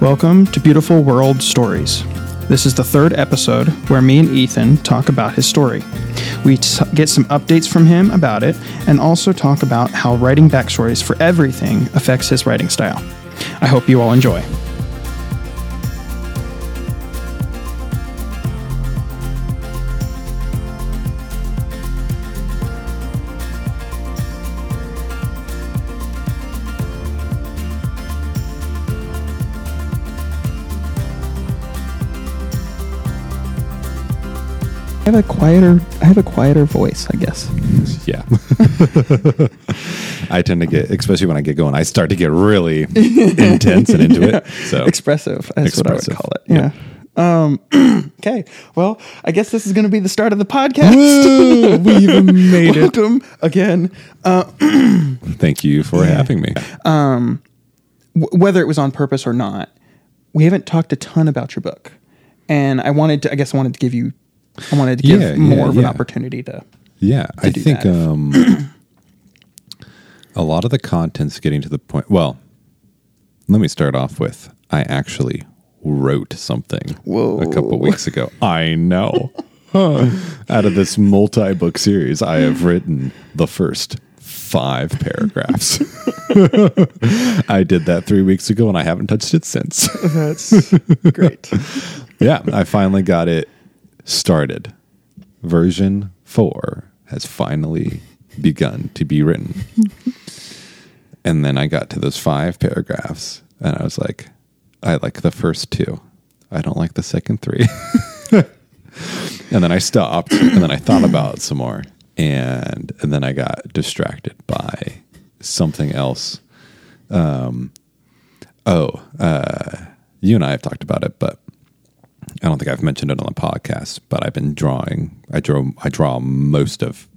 Welcome to Beautiful World Stories. This is the third episode where me and Ethan talk about his story. We t- get some updates from him about it and also talk about how writing backstories for everything affects his writing style. I hope you all enjoy. Have a quieter I have a quieter voice, I guess. Yeah. I tend to get, especially when I get going, I start to get really intense and into it. So Expressive, that's Expressive. what I would call it. Yeah. Um, okay. Well, I guess this is going to be the start of the podcast. we even made it. Welcome again. Uh, Thank you for having me. w- whether it was on purpose or not, we haven't talked a ton about your book, and I wanted to. I guess I wanted to give you. I wanted to give Yeah, more yeah, of an yeah. opportunity to. Yeah, I do think um, a lot of the content's getting to the point. Well, let me start off with I actually wrote something Whoa. a couple weeks ago. I know. Out of this multi book series, I have written the first five paragraphs. I did that three weeks ago and I haven't touched it since. That's great. yeah, I finally got it started. Version four has finally begun to be written. and then I got to those five paragraphs and I was like, I like the first two. I don't like the second three. and then I stopped and then I thought about some more. And and then I got distracted by something else. Um oh, uh you and I have talked about it, but I don't think I've mentioned it on the podcast, but I've been drawing. I draw. I draw most of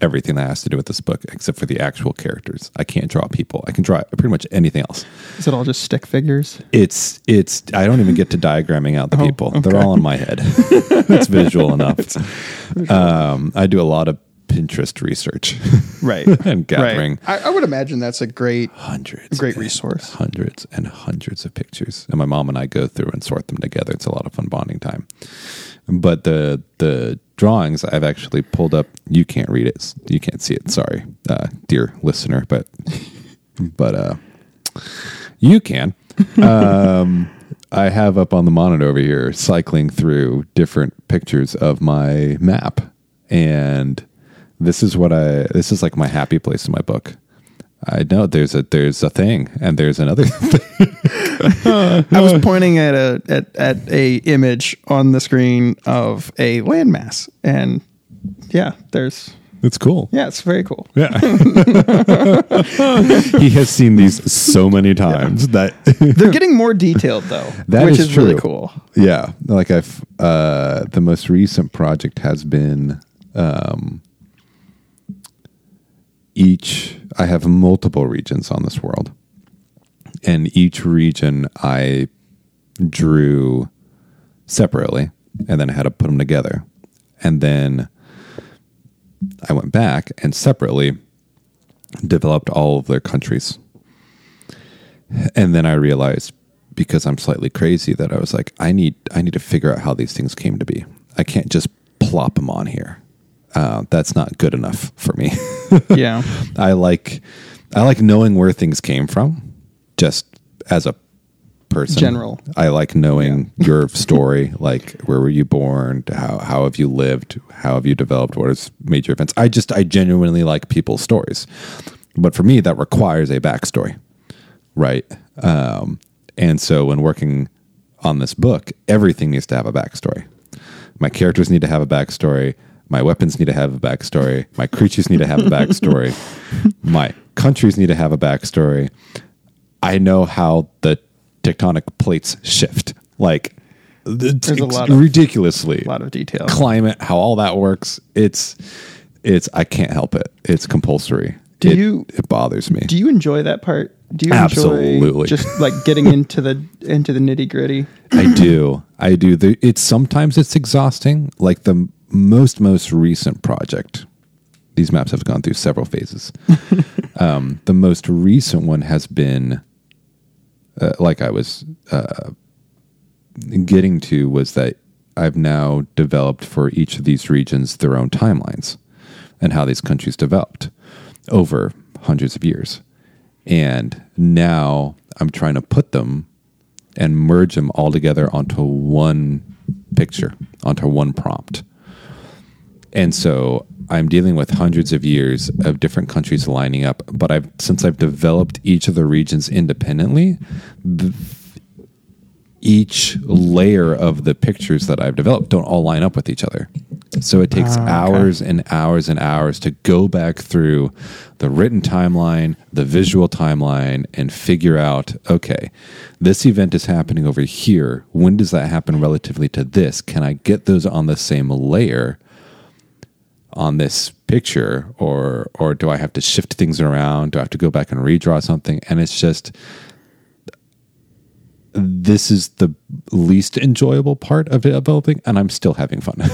everything that has to do with this book, except for the actual characters. I can't draw people. I can draw pretty much anything else. Is it all just stick figures? It's it's. I don't even get to diagramming out the Oh, people. They're all in my head. it's visual enough. Um, I do a lot of Pinterest research Right. and gathering Right. I, I would imagine that's a great. hundreds, Great resource. hundreds and hundreds of pictures. And my mom and I go through and sort them together. It's a lot of fun bonding time. But the the drawings I've actually pulled up. You can't read it. You can't see it. Sorry, uh, dear listener. But but uh, you can. Um, I have up on the monitor over here cycling through different pictures of my map, and this is what I. This is like my happy place in my book. I know there's a there's a thing, and there's another thing. I was pointing at a at, at a image on the screen of a landmass, and yeah, there's It's cool. yeah, it's very cool. Yeah. he has seen these so many times that They're getting more detailed though, That which is is, really cool. yeah, like I've uh the most recent project has been um each I have multiple regions on this world. And each region I drew separately and then I had to put them together. And then I went back and separately developed all of their countries. And then I realized because I'm slightly crazy that I was like, I need I need to figure out how these things came to be. I can't just plop them on here. Uh, that's not good enough for me. Yeah, I like I like knowing where things came from, just as a person. General. I like knowing your story, like where were you born, how how have you lived, how have you developed, what has made major events. I just I genuinely like people's stories, but for me that requires a backstory, right? Um, and so when working on this book, everything needs to have a backstory. My characters need to have a backstory. My weapons need to have a backstory. My creatures need to have a backstory. My countries need to have a backstory. I know how the tectonic plates shift. Like, There's a lot of- ridiculously a lot of detail. climate, how all that works. It's, it's. I can't help it. It's compulsory. Do It- you- It bothers me. Do you enjoy that part? Do you Absolutely. enjoy just like getting into the into the nitty gritty? I do. I do. The, it's sometimes it's exhausting. Like the most most recent project. These maps have gone through several phases. um, the most recent one has been uh, like I was uh, getting to was that I've now developed for each of these regions their own timelines and how these countries developed over hundreds of years. And now I'm trying to put them and merge them all together onto one picture, onto one prompt. And so I'm dealing with hundreds of years of different countries lining up, but I've since I've developed each of the regions independently, the, each layer of the pictures that I've developed don't all line up with each other. So it takes Ah, okay. hours and hours and hours to go back through the written timeline, the visual timeline, and figure out okay, this event is happening over here. When does that happen relatively to this? Can I get those on the same layer on this picture, or or do I have to shift things around? Do I have to go back and redraw something? And it's just this is the least enjoyable part of developing, and I'm still having fun.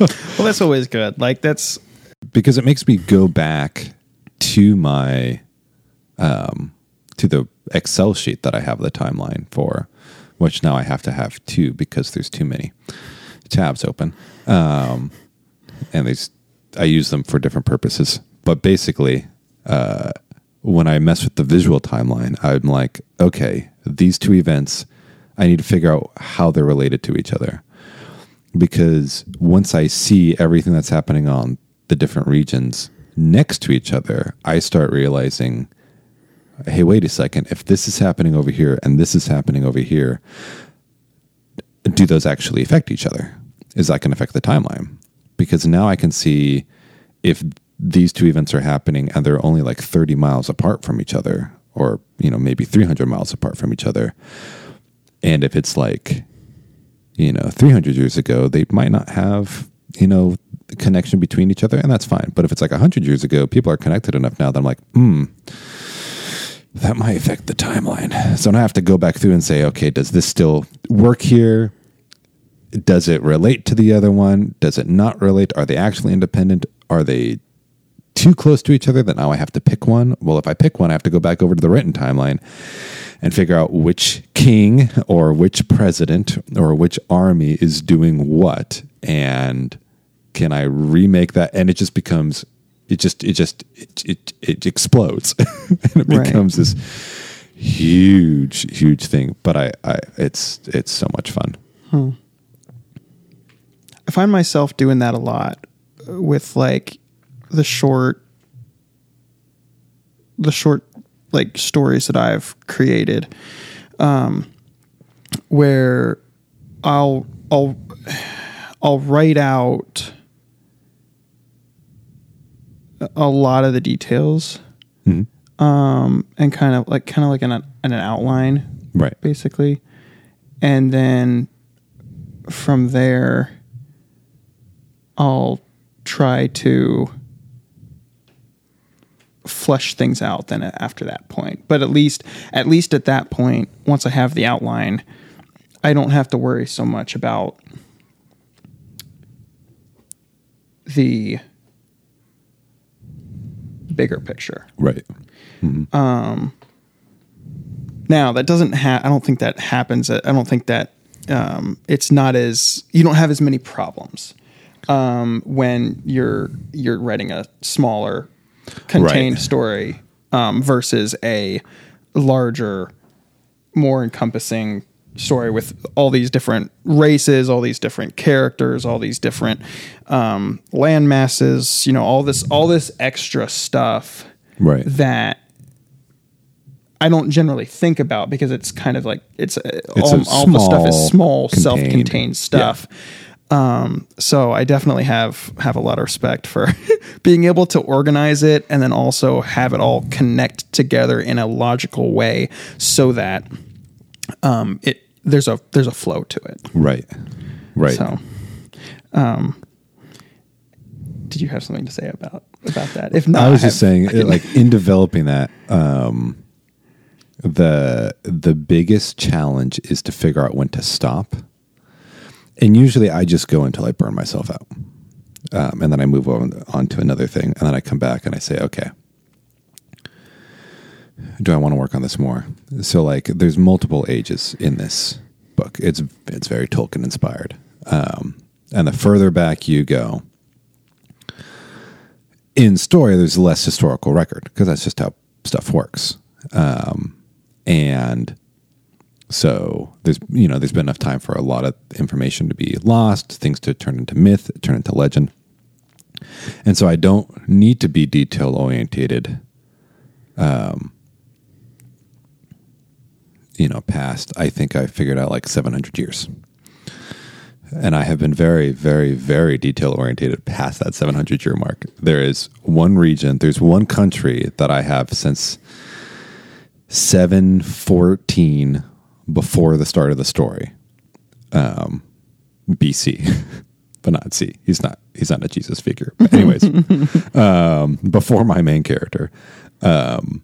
Well, that's always good. Like that's because it makes me go back to my um to the excel sheet that i have the timeline for which now i have to have two because there's too many tabs open um and there's i use them for different purposes but basically uh when i mess with the visual timeline i'm like okay these two events i need to figure out how they're related to each other because once I see everything that's happening on the different regions next to each other, I start realizing, hey, wait a second, if this is happening over here and this is happening over here, do those actually affect each other? Is that going to affect the timeline? Because now I can see if these two events are happening and they're only like 30 miles apart from each other, or, you know, maybe 300 miles apart from each other. And if it's like, you know, 300 years ago, they might not have, you know, connection between each other, and that's fine. But if it's like 100 years ago, people are connected enough now that I'm like, hmm, that might affect the timeline. So now I have to go back through and say, okay, does this still work here? Does it relate to the other one? Does it not relate? Are they actually independent? Are they too close to each other that now I have to pick one? Well, if I pick one, I have to go back over to the written timeline and figure out which king or which president or which army is doing what and can I remake that and it just becomes it just it just it it, it explodes and it Right. becomes this huge huge thing but I I it's it's so much fun hmm. I find myself doing that a lot with like the short the short like stories that I've created um where I'll I'll I'll write out a lot of the details Mhm. um and kind of like kind of like in, a, in an outline right basically. And then from there, I'll try to flesh things out then after that point. But at least at least at that point, once I have the outline, I don't have to worry so much about the bigger picture. right Um. Now that doesn't ha- I don't think that happens. I don't think that um, it's not as you don't have as many problems um, when you're you're writing a smaller contained Right. story um, versus a larger, more encompassing story with all these different races, all these different characters, all these different um, land masses. You know, all this all this extra stuff right that I don't generally think about because it's kind of like it's, uh, It's all, all the stuff is small, small, contained- self-contained stuff. Um, so I definitely have have a lot of respect for being able to organize it and then also have it all connect together in a logical way so that um, it there's a there's a flow to it. right right So, um, did you have something to say about about that? If not, I was have- just saying, it, like in developing that, um, the the biggest challenge is to figure out when to stop. And usually, I just go until I burn myself out, um, and then I move on, on to another thing, and then I come back and I say, okay, do I want to work on this more? So like there's multiple ages in this book. It's it's very Tolkien inspired. Um, and the further back you go in story, there's less historical record because that's just how stuff works. Um, and so there's you know there's been enough time for a lot of information to be lost, things to turn into myth, turn into legend. And so I don't need to be detail orientated um, you know, past, I think I figured out like 700 years. And I have been very, very, very detail orientated past that 700 year mark. There is one region, there's one country that I have since 714 before the start of the story, um, BC, but not C. He's not. He's not a Jesus figure. But anyways, um, before my main character, um,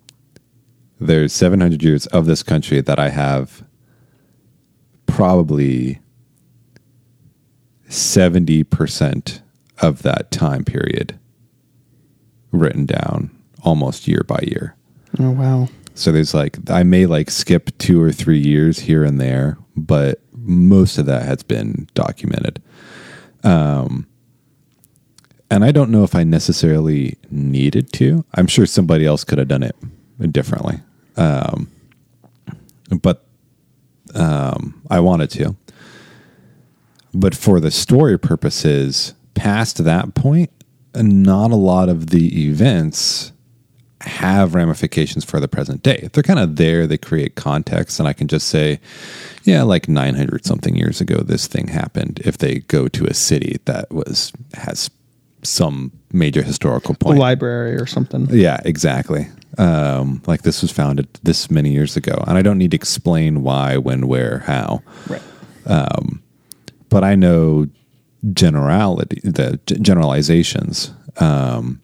there's 700 years of this country that I have probably 70% of that time period written down almost year by year. Oh wow. So there's like I may like skip 2 or 3 years here and there, but most of that has been documented. Um and I don't know if I necessarily needed to. I'm sure somebody else could have done it differently. Um, but um, I wanted to. But for the story purposes, past that point, not a lot of the events have ramifications for the present day. They're kind of there, they create context, and I can just say, yeah, like 900 something years ago, this thing happened. If they go to a city that was has some major historical point, a library or something. Yeah, exactly. Um, like this was founded this many years ago, and I don't need to explain why, when, where, how. Right. Um, but I know generality, the generalizations, um,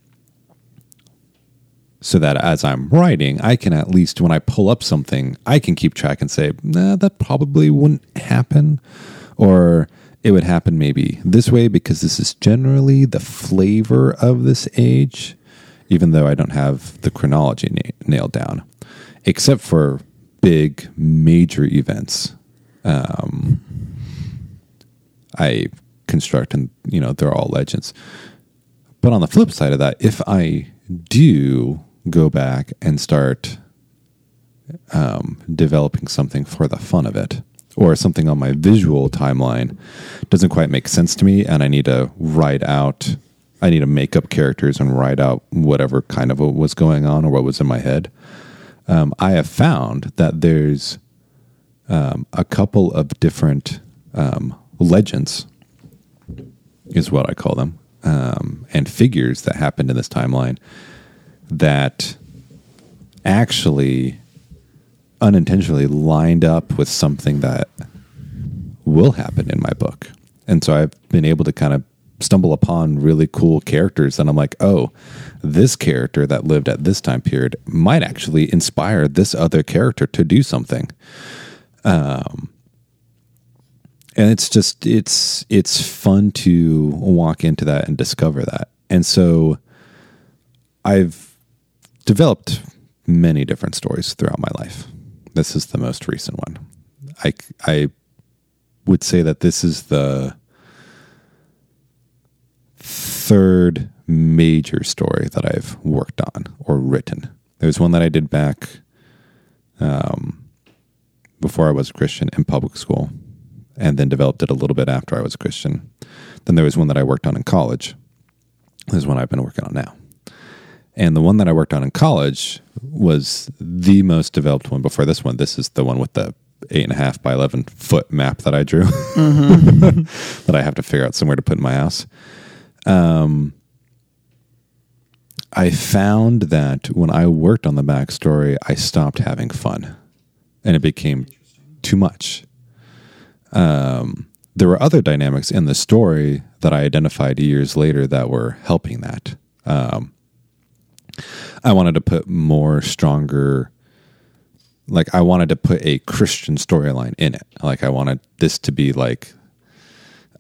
so that as I'm writing, I can at least when I pull up something, I can keep track and say, nah, that probably wouldn't happen, or it would happen maybe this way because this is generally the flavor of this age even though I don't have the chronology na- nailed down, except for big major events. Um, I construct and you know they're all legends. But on the flip side of that, if I do go back and start um, developing something for the fun of it, or something on my visual timeline doesn't quite make sense to me, and I need to write out I need to make up characters and write out whatever kind of what was going on or what was in my head. Um, I have found that there's um, a couple of different um, legends, is what I call them, um, and figures that happened in this timeline that actually unintentionally lined up with something that will happen in my book. And so I've been able to kind of stumble upon really cool characters and I'm like, oh, this character that lived at this time period might actually inspire this other character to do something. Um, and it's just it's it's fun to walk into that and discover that. And so I've developed many different stories throughout my life. This is the most recent one. I I would say that this is the third major story that I've worked on or written. There's one that I did back um, before I was a Christian in public school, and then developed it a little bit after I was a Christian. Then there was one that I worked on in college. There's one I've been working on now. And the one that I worked on in college was the most developed one before this one. This is the one with the eight and a half by 11 foot map that I drew mm-hmm. that I have to figure out somewhere to put in my house. Um, I found that when I worked on the backstory, I stopped having fun and it became too much. Um, there were other dynamics in the story that I identified years later that were helping that. Um, I wanted to put more stronger, like, I wanted to put a Christian storyline in it. Like, I wanted this to be like,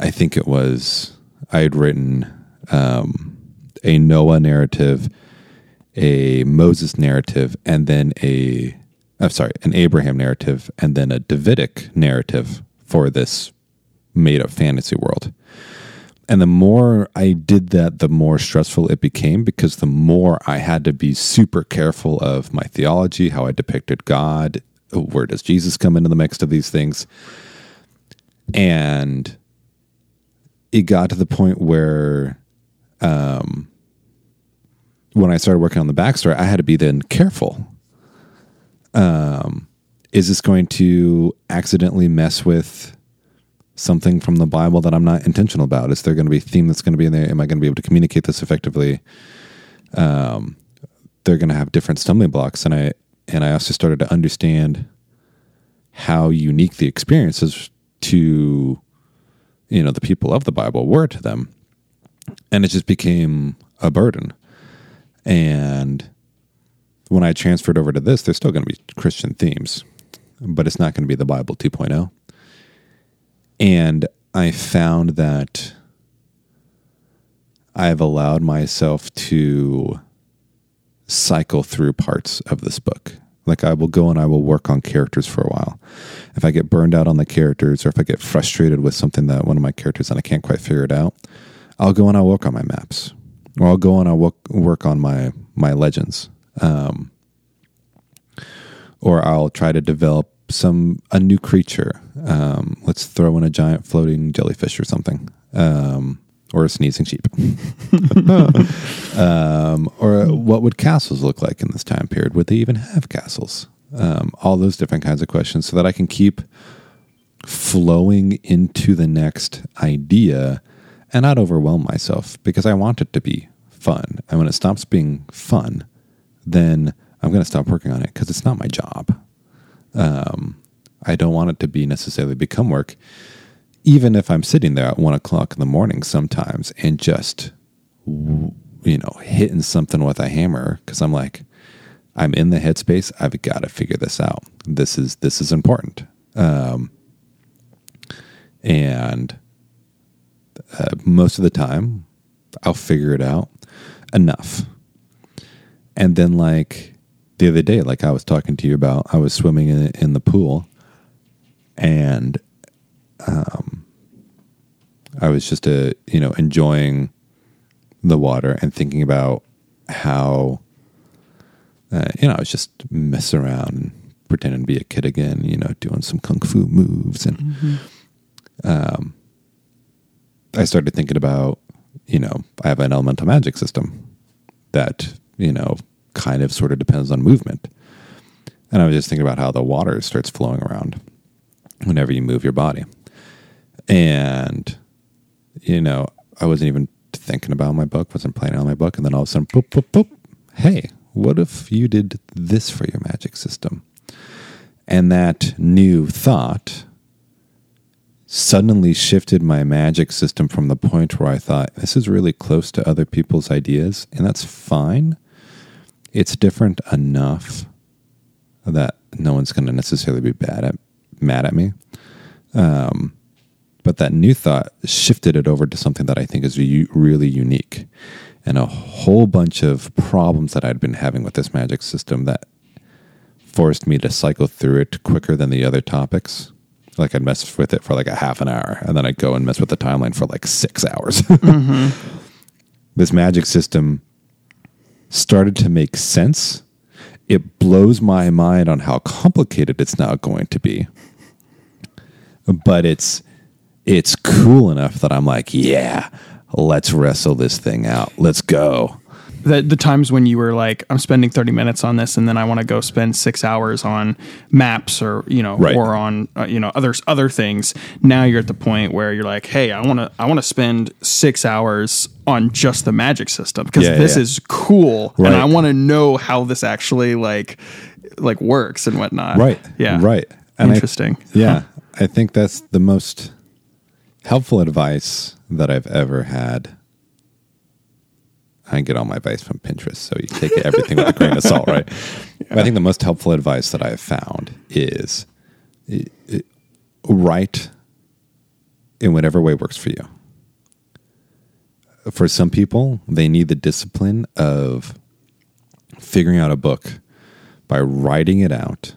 I think it was, I had written um, a Noah narrative, a Moses narrative and then a I'm sorry, an Abraham narrative and then a Davidic narrative for this made up fantasy world. And the more I did that, the more stressful it became because the more I had to be super careful of my theology, how I depicted God, where does Jesus come into the mix of these things. And it got to the point where um, when I started working on the backstory, I had to be then careful. Um, is this going to accidentally mess with something from the Bible that I'm not intentional about? Is there going to be a theme that's going to be in there? Am I going to be able to communicate this effectively? Um, they're going to have different stumbling blocks, and I and I also started to understand how unique the experiences to you know the people of the Bible were to them, and it just became a burden. And when I transferred over to this, there's still going to be Christian themes, but it's not going to be the Bible 2.0. And I found that I've allowed myself to cycle through parts of this book. Like I will go and I will work on characters for a while. If I get burned out on the characters or if I get frustrated with something that one of my characters and I can't quite figure it out, I'll go and I'll work on my maps. Or I'll go and I'll work, work on my my legends. Um, or I'll try to develop some a new creature. Um, let's throw in a giant floating jellyfish or something, um, or a sneezing sheep. um, or what would castles look like in this time period? Would they even have castles? Um, all those different kinds of questions, so that I can keep flowing into the next idea and not overwhelm myself because I want it to be fun. And when it stops being fun, then I'm going to stop working on it because it's not my job. Um, I don't want it to be necessarily become work, even if I'm sitting there at one o'clock in the morning sometimes and just, you know, hitting something with a hammer because I'm like, I'm in the headspace. I've got to figure this out. This is this is important. Um, and uh, most of the time, I'll figure it out enough. And then, like the other day, like I was talking to you about, I was swimming in, in the pool and um, I was just, a, uh, you know, enjoying the water and thinking about how, uh, you know, I was just messing around and pretending to be a kid again, you know, doing some kung fu moves. And mm-hmm. um, I started thinking about, you know, I have an elemental magic system that, you know, kind of sort of depends on movement. And I was just thinking about how the water starts flowing around whenever you move your body. And, you know, I wasn't even thinking about my book, wasn't planning on my book. And then all of a sudden, boop, boop, boop. Hey, what if you did this for your magic system? And that new thought suddenly shifted my magic system from the point where I thought, this is really close to other people's ideas, and that's fine it's different enough that no one's going to necessarily be bad at mad at me. Um, but that new thought shifted it over to something that I think is u- really unique, and a whole bunch of problems that I'd been having with this magic system that forced me to cycle through it quicker than the other topics. Like I'd mess with it for like a half an hour, and then I'd go and mess with the timeline for like six hours. mm-hmm. This magic system started to make sense, it blows my mind on how complicated it's now going to be. But it's it's cool enough that I'm like, yeah, let's wrestle this thing out. Let's go the, the times when you were like, I'm spending 30 minutes on this, and then I want to go spend six hours on maps or you know, right. or on uh, you know other other things. Now you're at the point where you're like, hey, I want to I want to spend six hours on just the magic system because yeah, this yeah. is cool, right. and I want to know how this actually like like works and whatnot. Right. Yeah. Right. And Interesting. I, yeah, I think that's the most helpful advice that I've ever had I get all my advice from Pinterest, so you take everything with a grain of salt, right? Yeah. I think the most helpful advice that I have found is write in whatever way works for you. For some people, they need the discipline of figuring out a book by writing it out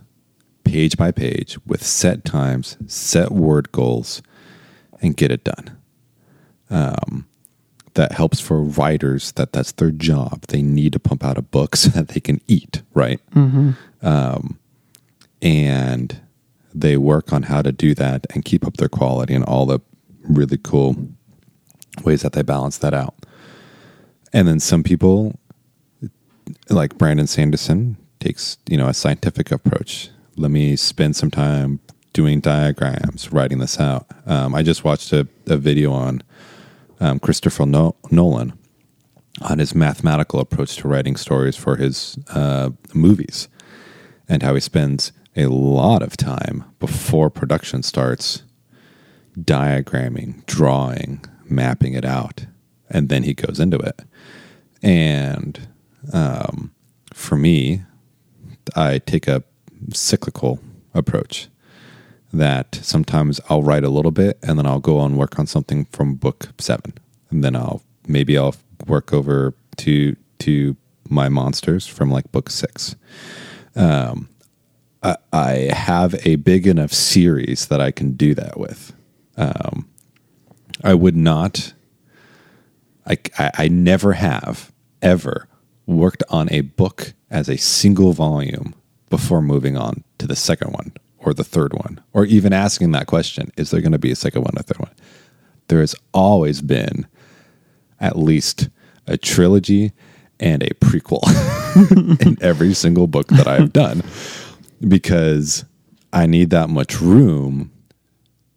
page by page with set times, set word goals, and get it done. Um, that helps for writers that that's their job. They need to pump out a book so that they can eat, right? Um, and they work on how to do that and keep up their quality and all the really cool ways that they balance that out. And then some people, like Brandon Sanderson, takes you know a scientific approach. Let me spend some time doing diagrams, writing this out. Um, I just watched a, a video on um, Christopher no- Nolan on his mathematical approach to writing stories for his uh, movies and how he spends a lot of time before production starts diagramming, drawing, mapping it out, and then he goes into it. And um, for me, I take a cyclical approach that sometimes I'll write a little bit and then I'll go on work on something from book seven. And then I'll maybe I'll work over to to my monsters from like book six. Um, I, have a big enough series that I can do that with. Um, I would not. I I never have ever worked on a book as a single volume before moving on to the second one or the third one, or even asking that question: Is there going to be a second one, or a third one? There has always been at least a trilogy and a prequel in every single book that I've done because I need that much room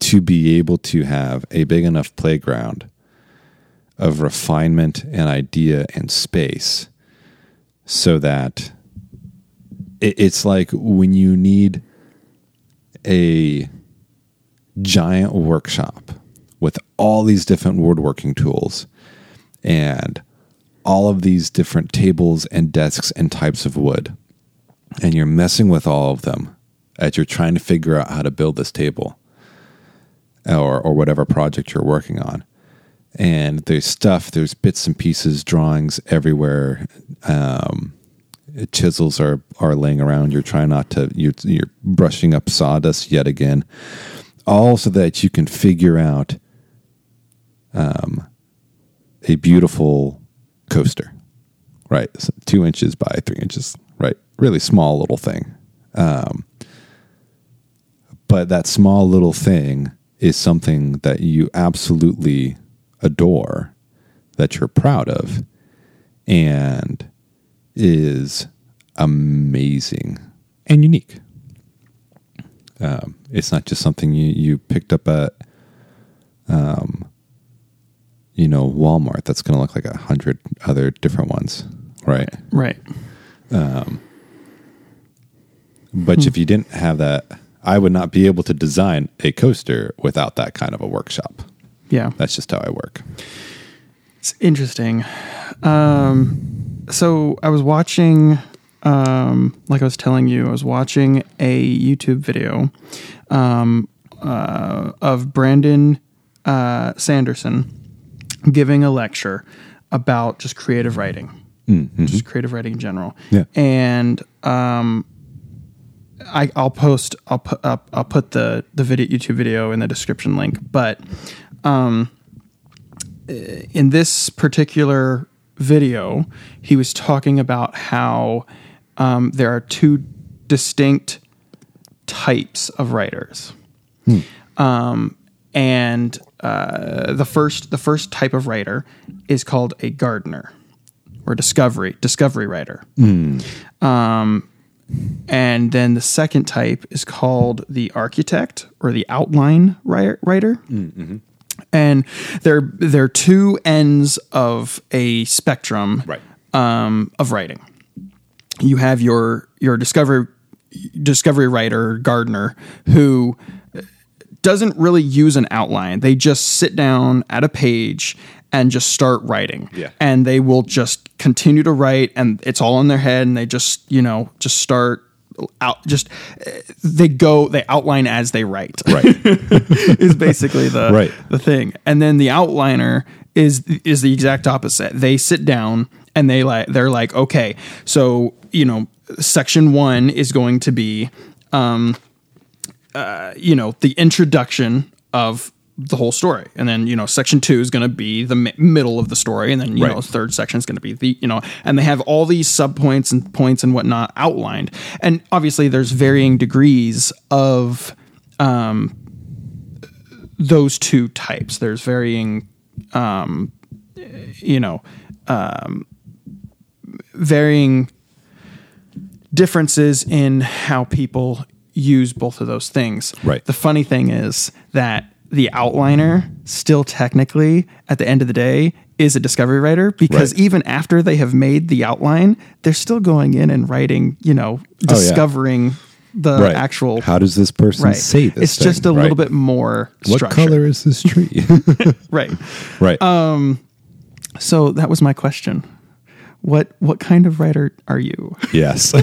to be able to have a big enough playground of refinement and idea and space so that it, it's like when you need a giant workshop with all these different woodworking tools and all of these different tables and desks and types of wood. And you're messing with all of them as you're trying to figure out how to build this table or, or whatever project you're working on. And there's stuff, there's bits and pieces, drawings everywhere. Um, chisels are, are laying around. You're trying not to, you're, you're brushing up sawdust yet again. All so that you can figure out um, a beautiful coaster, right? So two inches by three inches, right? Really small little thing. Um, but that small little thing is something that you absolutely adore, that you're proud of, and is amazing and unique. Um, it's not just something you, you picked up at, um, you know, Walmart that's going to look like a hundred other different ones, right? Right. But if you didn't have that, I would not be able to design a coaster without that kind of a workshop. Yeah. That's just how I work. It's interesting. Um, so I was watching, um, like I was telling you, I was watching a YouTube video um, uh, of Brandon uh, Sanderson giving a lecture about just creative writing, just creative writing in general. Yeah. And um, I, I'll post, I'll put up, I'll put the the video YouTube video in the description link, but um, in this particular video, he was talking about how um, there are two distinct types of writers, um, and uh, the first the first type of writer is called a gardener or discovery discovery writer. Um, and then the second type is called the architect or the outline wri- writer and they're they're two ends of a spectrum Right. um, of writing. You have your your discovery discovery writer gardener who doesn't really use an outline. They just sit down at a page and just start writing. Yeah. And they will just continue to write and it's all in their head and they just, you know, just start out just they go they outline as they write Right. is basically the Right. the thing. And then the outliner is is the exact opposite. They sit down and they like they're like, okay, so you know, section one is going to be, um, uh, you know, the introduction of the whole story, and then you know, section two is going to be the mi- middle of the story, and then you Right. know, third section is going to be the you know, and they have all these subpoints and points and whatnot outlined, and obviously there's varying degrees of um, those two types. There's varying, um, you know, um, varying differences in how people use both of those things. Right. The funny thing is that the outliner still technically at the end of the day is a discovery writer because Right. even after they have made the outline, they're still going in and writing, you know, Oh, yeah. discovering the right. actual How does this person right. say this? it's just a thing, little bit more What structured. color is this tree? Right. right. Um, so that was my question. What what kind of writer are you? Yes.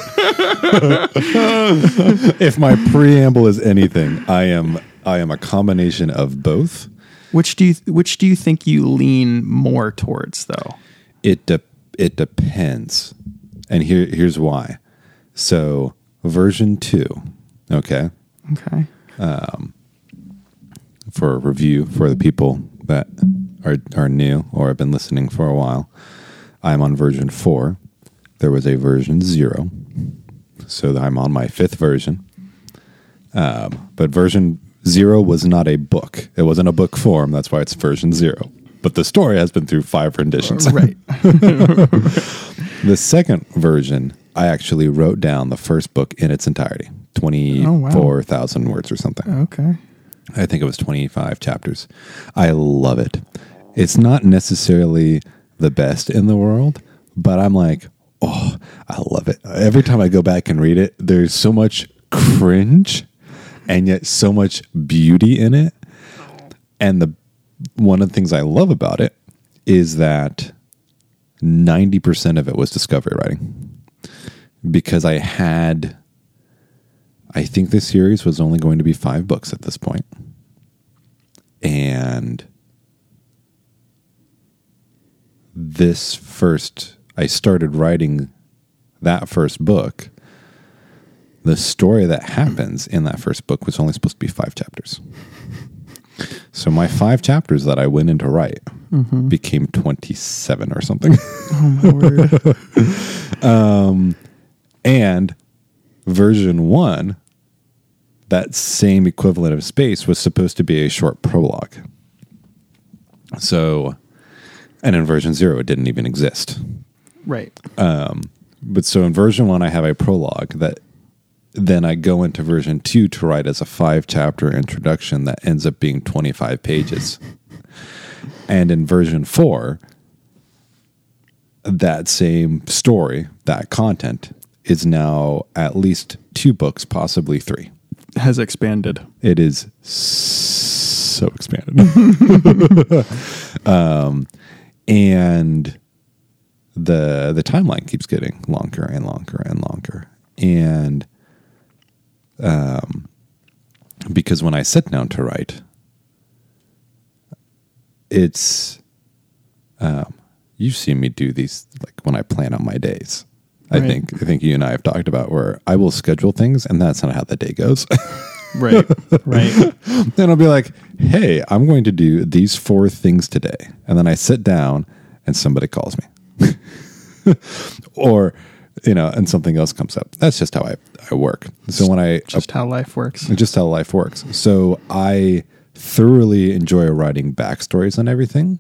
if my preamble is anything, I am I am a combination of both. Which do you which do you think you lean more towards though? It de- it depends. And here here's why. So, version 2, okay? Okay. Um For a review for the people that are are new or have been listening for a while. I'm on version 4. There was a version 0. So I'm on my fifth version. Um, but version zero was not a book. It wasn't a book form. That's why it's version zero. But the story has been through five renditions. right. The second version, I actually wrote down the first book in its entirety 24,000 words or something. Okay. I think it was 25 chapters. I love it. It's not necessarily the best in the world, but I'm like, oh, I love it. Every time I go back and read it, there's so much cringe and yet so much beauty in it. And the one of the things I love about it is that 90% of it was discovery writing. Because I had I think the series was only going to be 5 books at this point. And this first I started writing that first book. The story that happens in that first book was only supposed to be 5 chapters. So my 5 chapters that I went in to write mm-hmm. became 27 or something. Oh my word. Um, and version one, that same equivalent of space, was supposed to be a short prologue. So, and in version zero, it didn't even exist. right. Um, but so in version one, I have a prologue that then I go into version two to write as a five chapter introduction that ends up being 25 pages. and in version four, that same story, that content, is now at least two books, possibly three. Has expanded. It is so expanded. um, and the the timeline keeps getting longer and longer and longer. And um, because when I sit down to write, it's um, you've seen me do these like when I plan out my days. I think I think you and I have talked about where I will schedule things and that's not how the day goes. Right. right. then I'll be like, hey, I'm going to do these four things today. And then I sit down and somebody calls me. or, you know, and something else comes up. That's just how I, I work. So when I, Just how life works. just how life works. So I thoroughly enjoy writing backstories on everything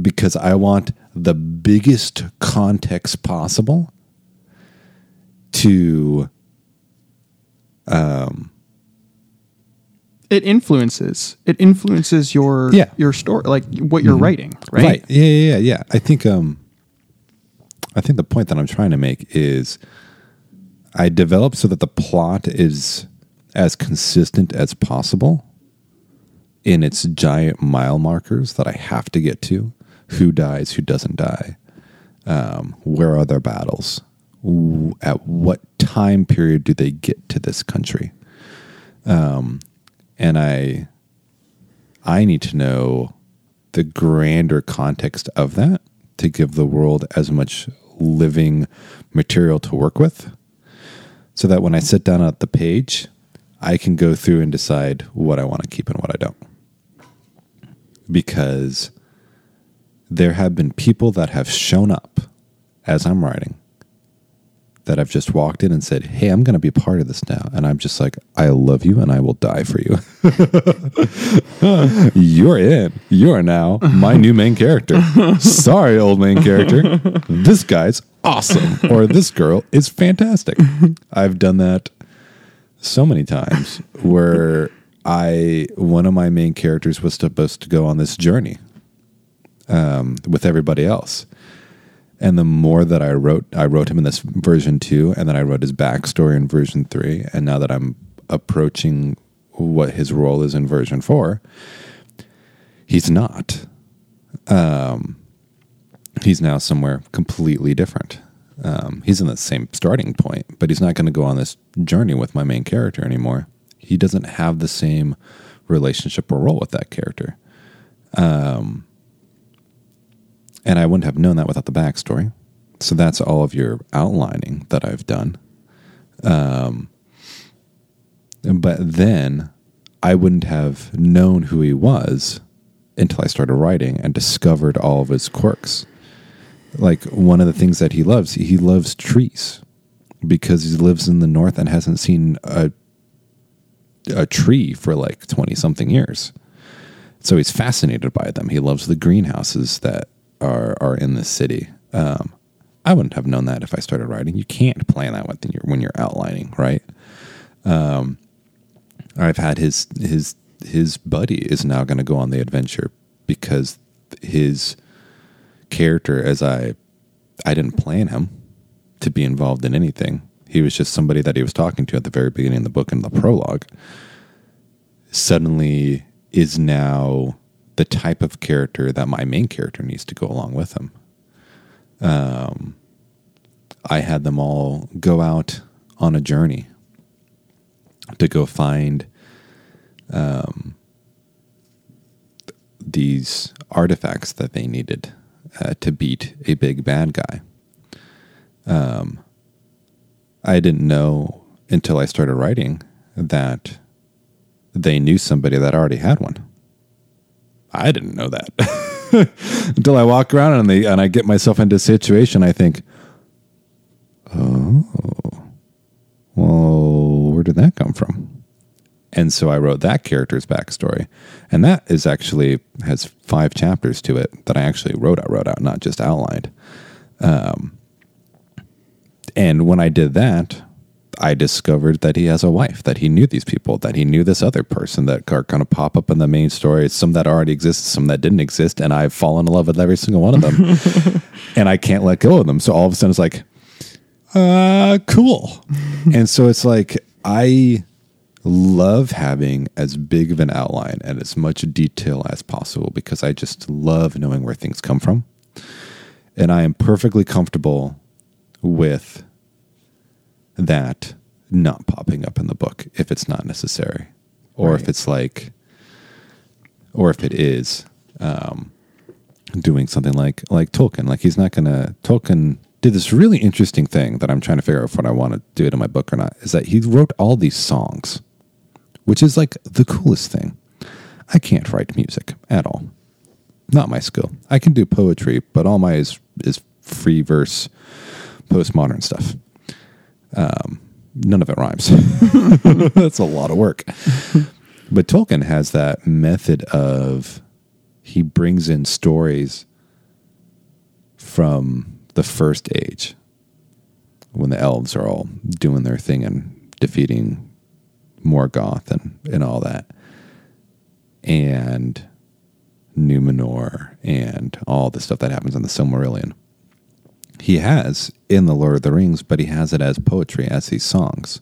because I want the biggest context possible to um It influences. It influences your Yeah. your story, like what you're writing, right? Yeah, yeah, yeah, yeah. I think um I think the point that I'm trying to make is I develop so that the plot is as consistent as possible in its giant mile markers that I have to get to. Who dies, who doesn't die? Um, where are their battles? At what time period do they get to this country? Um, and I I need to know the grander context of that to give the world as much living material to work with so that when I sit down at the page, I can go through and decide what I want to keep and what I don't. Because there have been people that have shown up as I'm writing that I've just walked in and said, Hey, I'm going to be part of this now. And I'm just like, I love you and I will die for you. You're in. You are now my new main character. Sorry, old main character. This guy's awesome. Or this girl is fantastic. I've done that so many times where I, one of my main characters was supposed to go on this journey um, with everybody else and the more that I wrote, I wrote him in this version two, and then I wrote his backstory in version three. And now that I'm approaching what his role is in version four, he's not. Um, he's now somewhere completely different. Um, he's in the same starting point, but he's not going to go on this journey with my main character anymore. He doesn't have the same relationship or role with that character. Um, and I wouldn't have known that without the backstory. So that's all of your outlining that I've done. Um, but then I wouldn't have known who he was until I started writing and discovered all of his quirks. Like one of the things that he loves, he loves trees because he lives in the north and hasn't seen a a tree for like 20 something years. So he's fascinated by them. He loves the greenhouses that are are in the city. Um, I wouldn't have known that if I started writing. You can't plan that when you're when you're outlining, right? Um, I've had his his his buddy is now going to go on the adventure because his character, as I I didn't plan him to be involved in anything. He was just somebody that he was talking to at the very beginning of the book in the prologue. Suddenly is now the type of character that my main character needs to go along with him. Um, I had them all go out on a journey to go find um, these artifacts that they needed uh, to beat a big bad guy. Um, I didn't know until I started writing that they knew somebody that already had one. I didn't know that until I walk around and they and I get myself into a situation. I think, oh, well, where did that come from? And so I wrote that character's backstory, and that is actually has five chapters to it that I actually wrote out, wrote out, not just outlined. Um, and when I did that, I discovered that he has a wife, that he knew these people, that he knew this other person that are going to pop up in the main story. Some that already exist, some that didn't exist, and I've fallen in love with every single one of them, and I can't let go of them. So all of a sudden, it's like, uh, cool. and so it's like I love having as big of an outline and as much detail as possible because I just love knowing where things come from, and I am perfectly comfortable with that not popping up in the book if it's not necessary, or Right. if it's like, or if it is um, doing something like like Tolkien. Like he's not gonna Tolkien did this really interesting thing that I'm trying to figure out if what I want to do it in my book or not. Is that he wrote all these songs, which is like the coolest thing. I can't write music at all. Not my skill. I can do poetry, but all my is is free verse, postmodern stuff. Um, none of it rhymes. That's a lot of work. But Tolkien has that method of he brings in stories from the first age when the elves are all doing their thing and defeating Morgoth and, and all that. And Numenor and all the stuff that happens in the Silmarillion he has in the Lord of the Rings, but he has it as poetry, as these songs,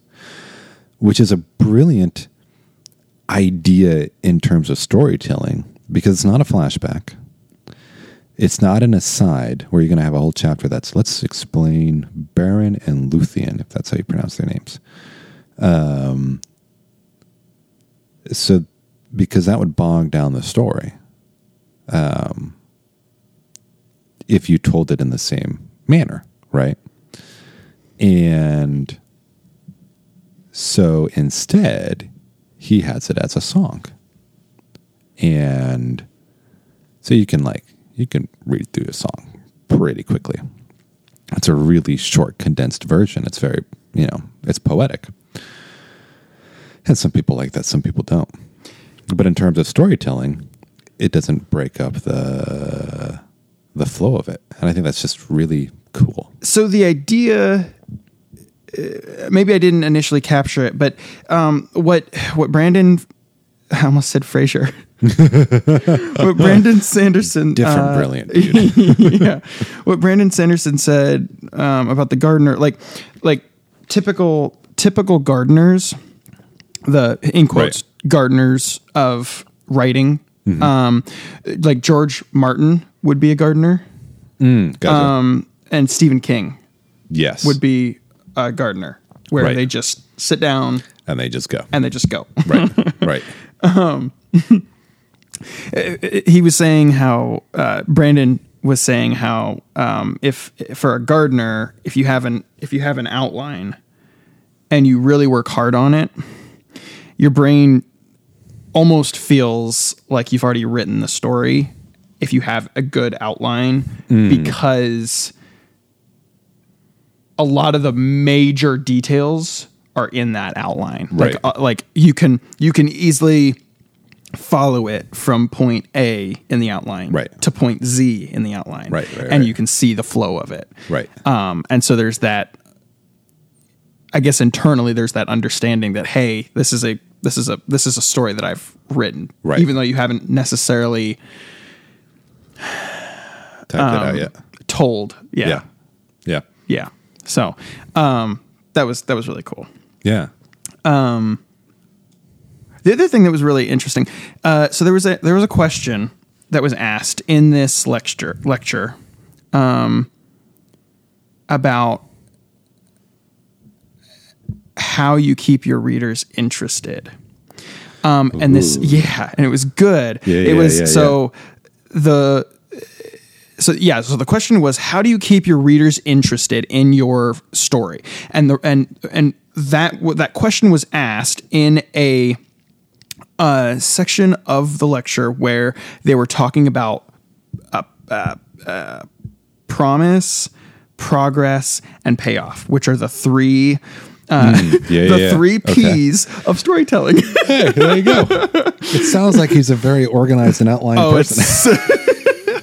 which is a brilliant idea in terms of storytelling because it's not a flashback. It's not an aside where you're going to have a whole chapter that's let's explain Beren and Luthien, if that's how you pronounce their names. Um, so, because that would bog down the story. Um, if you told it in the same manner, right? And so instead, he has it as a song. And so you can like you can read through a song pretty quickly. It's a really short condensed version. It's very, you know, it's poetic. And some people like that, some people don't. But in terms of storytelling, it doesn't break up the the flow of it. And I think that's just really cool. so the idea uh, maybe i didn't initially capture it but um, what what brandon i almost said Fraser what brandon sanderson Different uh, brilliant dude. yeah what brandon sanderson said um, about the gardener like like typical typical gardeners the in quotes gardeners of writing Mm-hmm. um, like george martin would be a gardener Gotcha. um, and stephen king yes. would be a gardener where Right. they just sit down and they just go. and they just go. Right. right. he was saying how uh, Brandon was saying how um, if for a gardener, if you have an if you have an outline and you really work hard on it, your brain almost feels like you've already written the story if you have a good outline because a lot of the major details are in that outline like Right. uh, like you can you can easily follow it from point A in the outline Right. to point Z in the outline Right, right, and right. you can see the flow of it Right. um, and so there's that I guess internally there's that understanding that hey this is a this is a this is a story that I've written Right. even though you haven't necessarily Typed it out yet. told yeah Yeah. Yeah. yeah so um, that was that was really cool. Yeah. the other thing that was really interesting uh, so there was a there was a question that was asked in this lecture lecture um, about how you keep your readers interested. Um, and this yeah and it was good. Yeah, it yeah, was yeah, so the so yeah so the question was how do you keep your readers interested in your story and the and and that that question was asked in a uh, section of the lecture where they were talking about uh, uh, uh, promise progress and payoff which are the three uh, Yeah, the yeah. three Okay. p's of storytelling Hey, there you go. it sounds like he's a very organized and outlined Oh, person.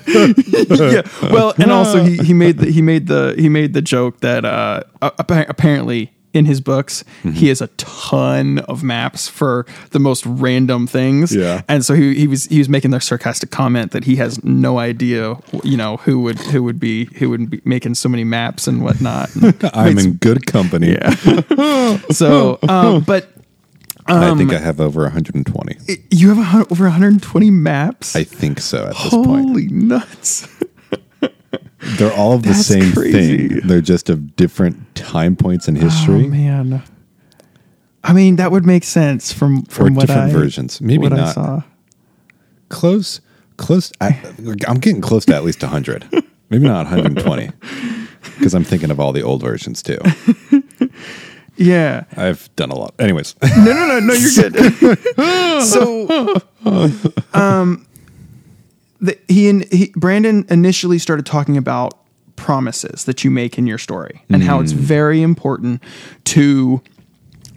yeah. Well, and also he, he made the he made the he made the joke that uh, appa- apparently in his books Mm-hmm. he has a ton of maps for the most random things. Yeah. and so he, he was he was making the sarcastic comment that he has no idea you know who would who would be who would be making so many maps and whatnot. And I'm in good company. yeah. so, um, but I think um, I have over 120. you have a, over 120 maps. I think so at this point. Holy nuts! They're all of the That's same crazy. thing. They're just of different time points in history Oh man. I mean, that would make sense from or from what different I versions. Maybe what I not saw. close. Close. I, I'm getting close to at least 100. Maybe not 120 because I'm thinking of all the old versions too. Yeah. I've done a lot. Anyways, No, no, no, no. You're good. so, um, the, he and he, Brandon initially started talking about promises that you make in your story and how Mm. it's very important to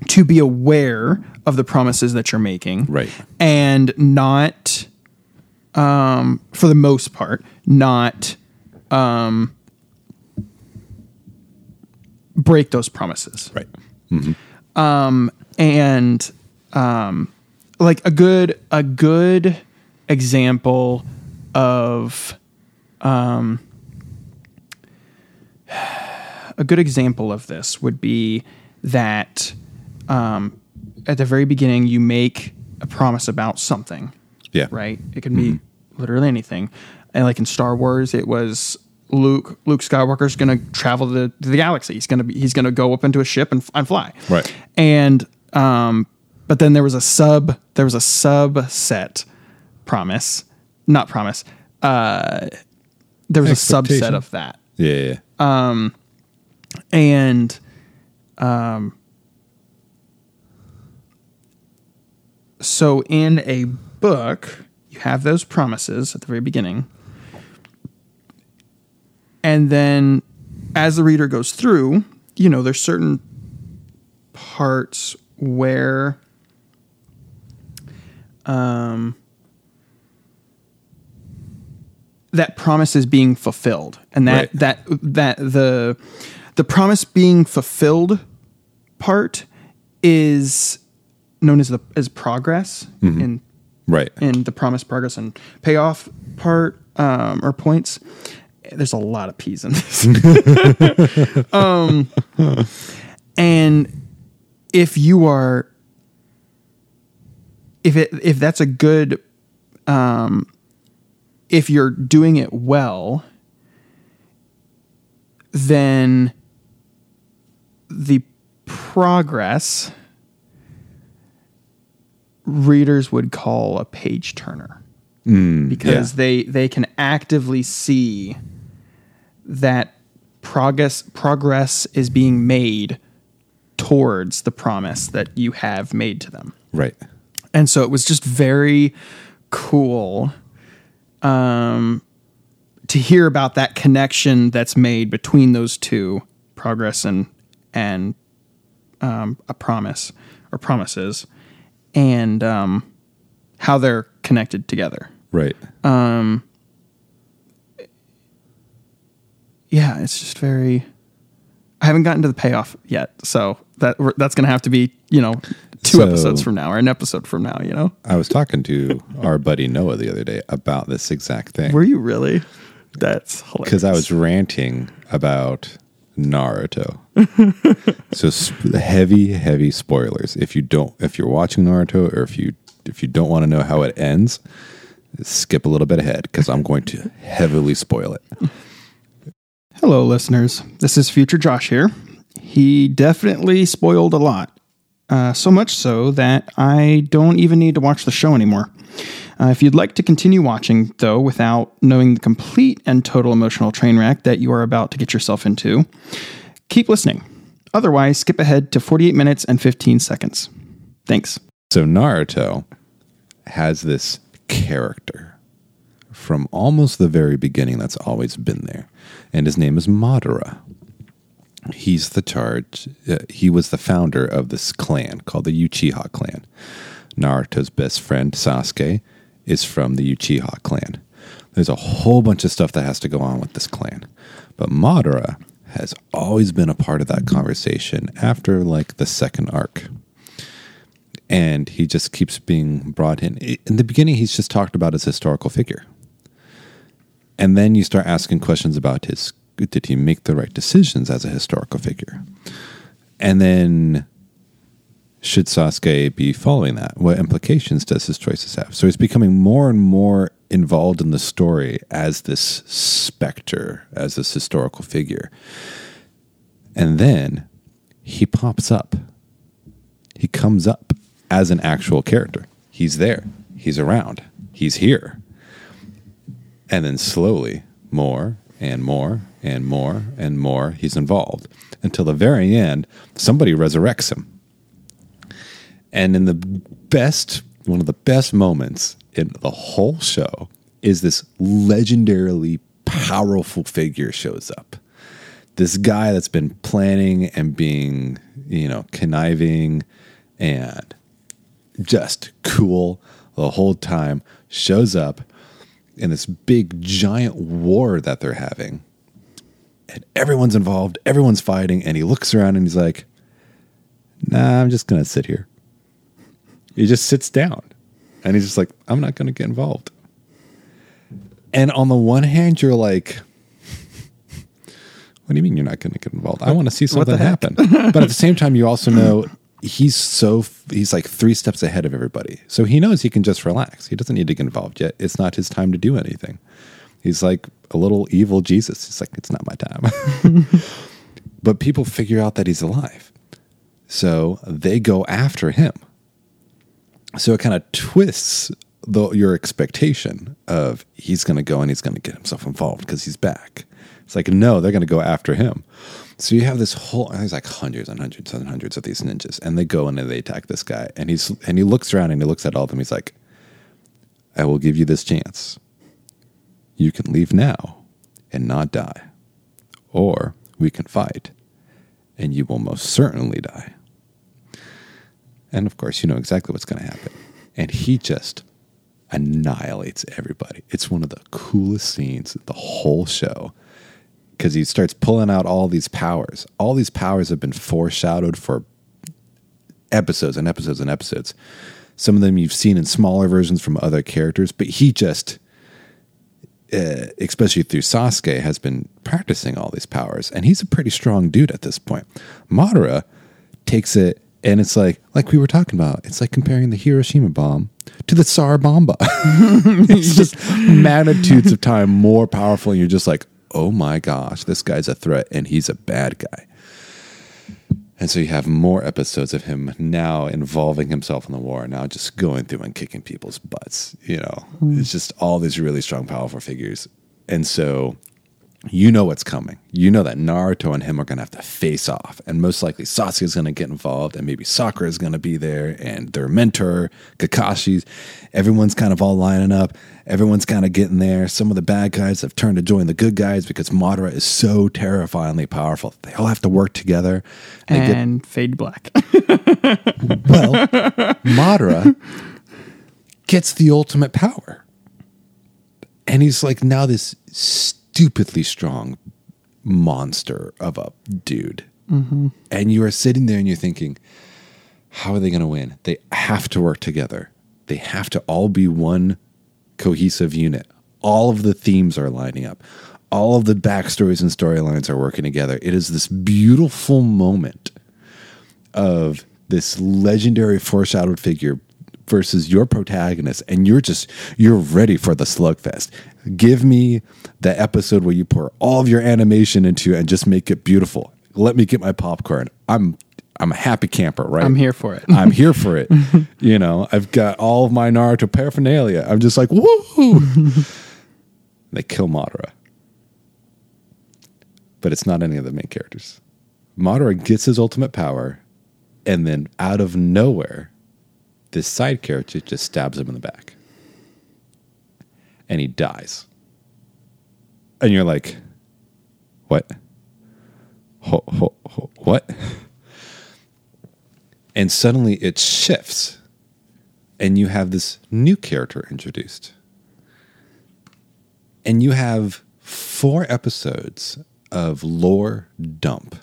to be aware of the promises that you're making, Right. and not, um, for the most part, not um, break those promises right. And um, like a good a good example of um, a good example of this would be that um, at the very beginning you make a promise about something Yeah. right? It can be literally anything. And like in star wars it was luke luke skywalker's gonna travel to the, to the galaxy he's gonna be he's gonna go up into a ship and, and fly Right. and um but then there was a sub there was a subset promise not promise uh there was a subset of that. Yeah, yeah. and um, so in a book you have those promises at the very beginning and then as the reader goes through you know there's certain parts where um, that promise is being fulfilled and that Right. that that the the promise being fulfilled part is known as the as progress in right. in the promise progress and payoff part um, or points there's a lot of p's in this um, and if you are if it if that's a good um, if you're doing it well then the progress readers would call a page turner because yeah. they they can actively see that progress progress is being made towards the promise that you have made to them Right. and so it was just very cool um, to hear about that connection that's made between those two progress and and um, a promise or promises and um, how they're connected together Right. Yeah it's just very i haven't gotten to the payoff yet so that that's gonna have to be you know two So- episodes from now or an episode from now you know I was talking to our buddy Noah the other day about this exact thing. were you really that's because I was ranting about Naruto. so sp- heavy, heavy spoilers. If you don't, if you're watching Naruto, or if you if you don't want to know how it ends, skip a little bit ahead because I'm going to heavily spoil it. Hello, listeners. This is Future Josh here. He definitely spoiled a lot. Uh, so much so that I don't even need to watch the show anymore. Uh, if you'd like to continue watching, though, without knowing the complete and total emotional train wreck that you are about to get yourself into, keep listening. Otherwise, skip ahead to 48 minutes and 15 seconds. Thanks. So Naruto has this character from almost the very beginning that's always been there, and his name is Madara. He's the charge. Uh, he was the founder of this clan called the Uchiha clan. Naruto's best friend Sasuke is from the Uchiha clan. There's a whole bunch of stuff that has to go on with this clan, but Madara has always been a part of that conversation after like the second arc and he just keeps being brought in. In the beginning, he's just talked about as a historical figure, and then you start asking questions about his did he make the right decisions as a historical figure, and then should Sasuke be following that? What implications does his choices have? So he's becoming more and more involved in the story as this specter, as this historical figure, and then he pops up he comes up as an actual character. He's there. He's around. He's here. And then slowly, more and more and more and more, he's involved until the very end, somebody resurrects him. And in the best, one of the best moments in the whole show is this legendarily powerful figure shows up. This guy that's been planning and being, you know, conniving and just cool the whole time shows up in this big giant war that they're having. And everyone's involved, everyone's fighting, and he looks around and he's like, Nah, I'm just gonna sit here. He just sits down and he's just like, I'm not gonna get involved. And on the one hand, you're like, What do you mean you're not to get involved? I want to see something happen. but at the same time, you also know he's so he's like three steps ahead of everybody. So he knows he can just relax. He doesn't need to get involved yet. It's not his time to do anything. He's like a little evil Jesus. He's like, it's not my time. but people figure out that he's alive. So they go after him. So it kind of twists the your expectation of he's going to go and he's going to get himself involved because he's back. It's like no, they're going to go after him. So you have this whole there's like hundreds and hundreds and hundreds of these ninjas, and they go in and they attack this guy, and he's and he looks around and he looks at all of them. He's like, "I will give you this chance. You can leave now and not die, or we can fight, and you will most certainly die." And of course, you know exactly what's going to happen. And he just annihilates everybody. It's one of the coolest scenes in the whole show because he starts pulling out all these powers. All these powers have been foreshadowed for episodes and episodes and episodes. Some of them you've seen in smaller versions from other characters, but he just, uh, especially through Sasuke, has been practicing all these powers, and he's a pretty strong dude at this point. Madara takes it, and it's like, like we were talking about, it's like comparing the Hiroshima bomb to the Tsar Bomba. it's just magnitudes of time more powerful, and you're just like, oh my gosh, this guy's a threat and he's a bad guy. And so you have more episodes of him now involving himself in the war, now just going through and kicking people's butts. You know, mm. it's just all these really strong, powerful figures. And so you know what's coming. You know that Naruto and him are going to have to face off, and most likely Sasuke is going to get involved, and maybe Sakura is going to be there, and their mentor Kakashi's. Everyone's kind of all lining up. Everyone's kind of getting there. Some of the bad guys have turned to join the good guys because Madara is so terrifyingly powerful. They all have to work together. They and get, fade black. well, Madara gets the ultimate power, and he's like now this stupidly strong monster of a dude. Mm-hmm. And you are sitting there and you're thinking, how are they going to win? They have to work together. They have to all be one cohesive unit. All of the themes are lining up. All of the backstories and storylines are working together. It is this beautiful moment of this legendary foreshadowed figure versus your protagonist and you're just you're ready for the slugfest. Give me the episode where you pour all of your animation into and just make it beautiful. Let me get my popcorn. I'm i'm a happy camper right? I'm here for it. I'm here for it. You know i've got all of my naruto paraphernalia. I'm just like woo! They kill madara. But it's not any of the main characters. Madara gets his ultimate power and then out of nowhere this side character just stabs him in the back. And he dies. And you're like, what? Ho, ho, ho, what? And suddenly it shifts. And you have this new character introduced. And you have four episodes of lore dump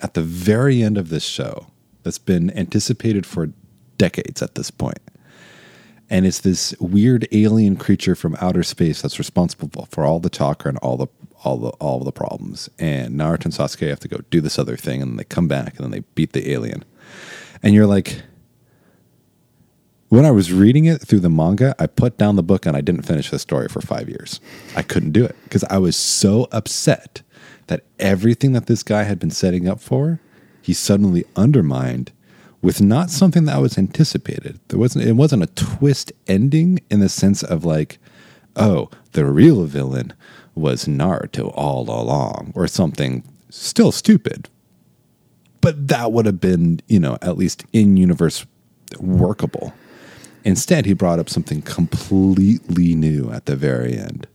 at the very end of this show that's been anticipated for decades at this point. And it's this weird alien creature from outer space that's responsible for all the chakra and all the all the all the problems. And Naruto and Sasuke have to go do this other thing, and then they come back and then they beat the alien. And you're like, when I was reading it through the manga, I put down the book and I didn't finish the story for five years. I couldn't do it because I was so upset that everything that this guy had been setting up for, he suddenly undermined with not something that was anticipated. There wasn't it wasn't a twist ending in the sense of like, oh, the real villain was Naruto all along, or something still stupid. But that would have been, you know, at least in universe workable. Instead, he brought up something completely new at the very end.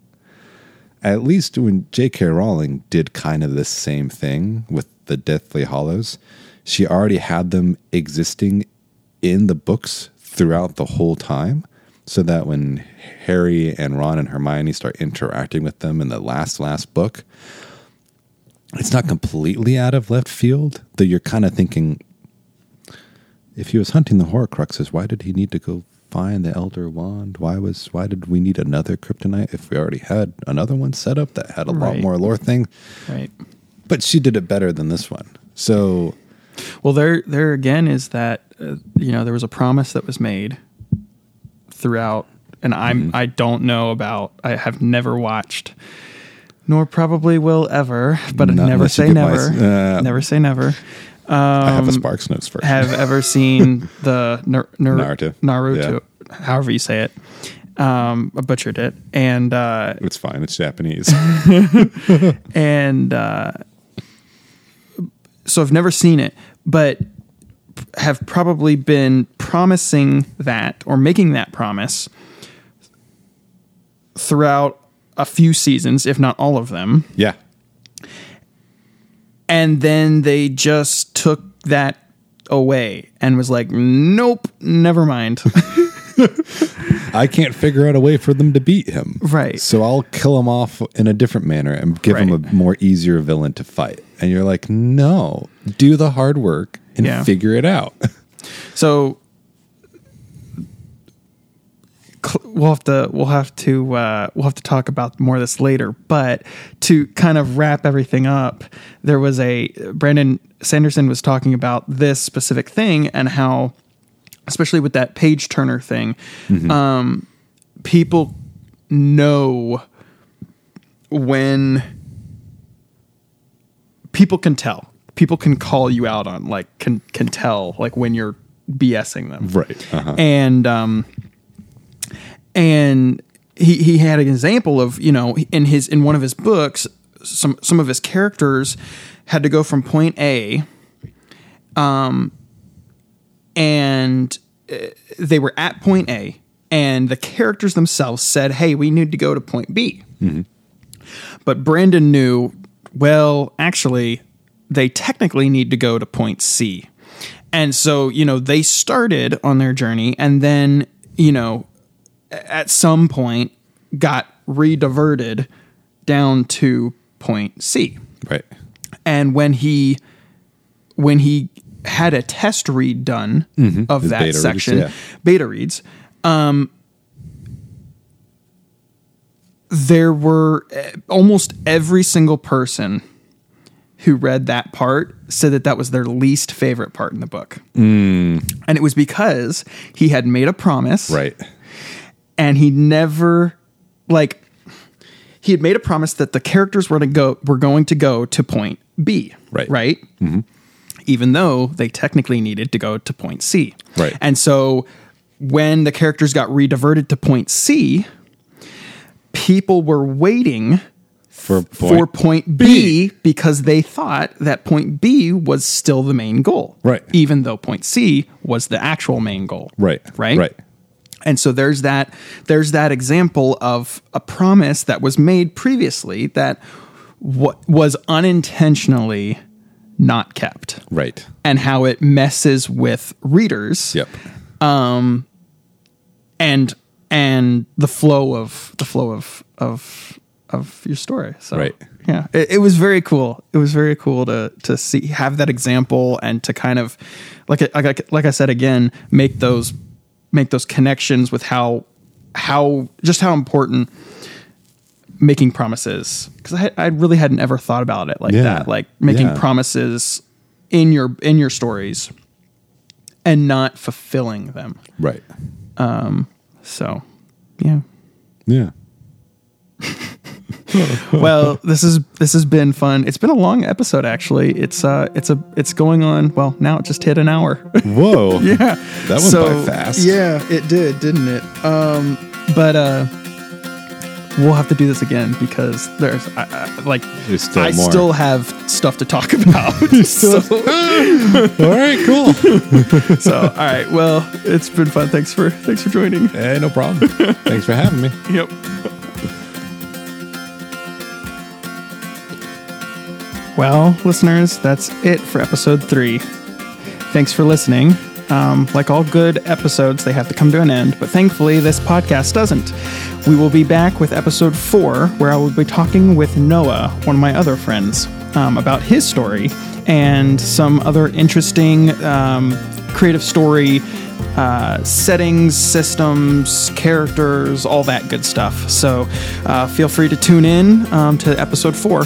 At least when J.K. Rowling did kind of the same thing with the Deathly Hallows, she already had them existing in the books throughout the whole time so that when Harry and Ron and Hermione start interacting with them in the last last book it's not completely out of left field though you're kind of thinking if he was hunting the horcruxes why did he need to go find the elder wand? Why was why did we need another kryptonite if we already had another one set up that had a right. lot more lore thing? Right. But she did it better than this one. So well, there, there again is that uh, you know there was a promise that was made throughout, and I'm mm-hmm. I don't know about. I have never watched, nor probably will ever. But never say never. My, uh, never say never. I have a Sparks Notes version. have ever seen the Nar- Nar- Naruto. Naruto, however you say it. Um, I butchered it, and uh, it's fine. It's Japanese. and uh, so I've never seen it, but have probably been promising that or making that promise throughout a few seasons, if not all of them. yeah. And then they just took that away and was like, nope, never mind. I can't figure out a way for them to beat him. Right. So I'll kill him off in a different manner and give him a more easier villain to fight. And you're like, no, do the hard work and Yeah. figure it out. So we'll have to we'll have to uh, we'll have to talk about more of this later. But to kind of wrap everything up, there was a Brandon Sanderson was talking about this specific thing and how, especially with that page turner thing, um, people know when people can tell people can call you out on like can can tell like when you're BSing them right. Uh-huh. and um and he he had an example of you know in his in one of his books some some of his characters had to go from point A um and uh, they were at point A and the characters themselves said hey we need to go to point B but Brandon knew well actually they technically need to go to point C and so, you know, they started on their journey and then, you know, at some point got rediverted down to point C. Right. And when he when he had a test read done of Mm-hmm. His that beta reads, section, yeah. beta reads, um, there were uh, almost every single person who read that part said that that was their least favorite part in the book. And it was because he had made a promise Right. and he never like he had made a promise that the characters were to go were going to go to point B. Right. Right? Even though they technically needed to go to point C. Right. And so when the characters got rediverted to point C, people were waiting For for point. point B, because they thought that point B was still the main goal. Right. Even though point C was the actual main goal. Right. Right. Right. And so there's that there's that example of a promise that was made previously that what was unintentionally not kept Right. and how it messes with readers Yep. Um and and the flow of the flow of of of your story. So Right. yeah, it, it was very cool. It was very cool to to see have that example and to kind of like I- like I- like I said again, make those make those connections with how how just how important making promises because I, I really hadn't ever thought about it like Yeah. that like making Yeah. promises in your in your stories and not fulfilling them Right. Um. so yeah Yeah. well this is this has been fun it's been a long episode actually it's uh it's a it's going on well now it just hit an hour Whoa. yeah That went so by fast. yeah it did didn't it um but uh we'll have to do this again because there's I, I, like There's still i more. still have stuff to talk about so, All right. Cool. so all right well it's been fun thanks for thanks for joining hey, no problem. Thanks for having me. Yep. Well, listeners, that's it for episode three. Thanks for listening. Um, like all good episodes, they have to come to an end, but thankfully, this podcast doesn't. We will be back with episode four, where I will be talking with Noah, one of my other friends, um, about his story and some other interesting um, creative story uh, settings, systems, characters, all that good stuff. So uh, feel free to tune in um, to episode four.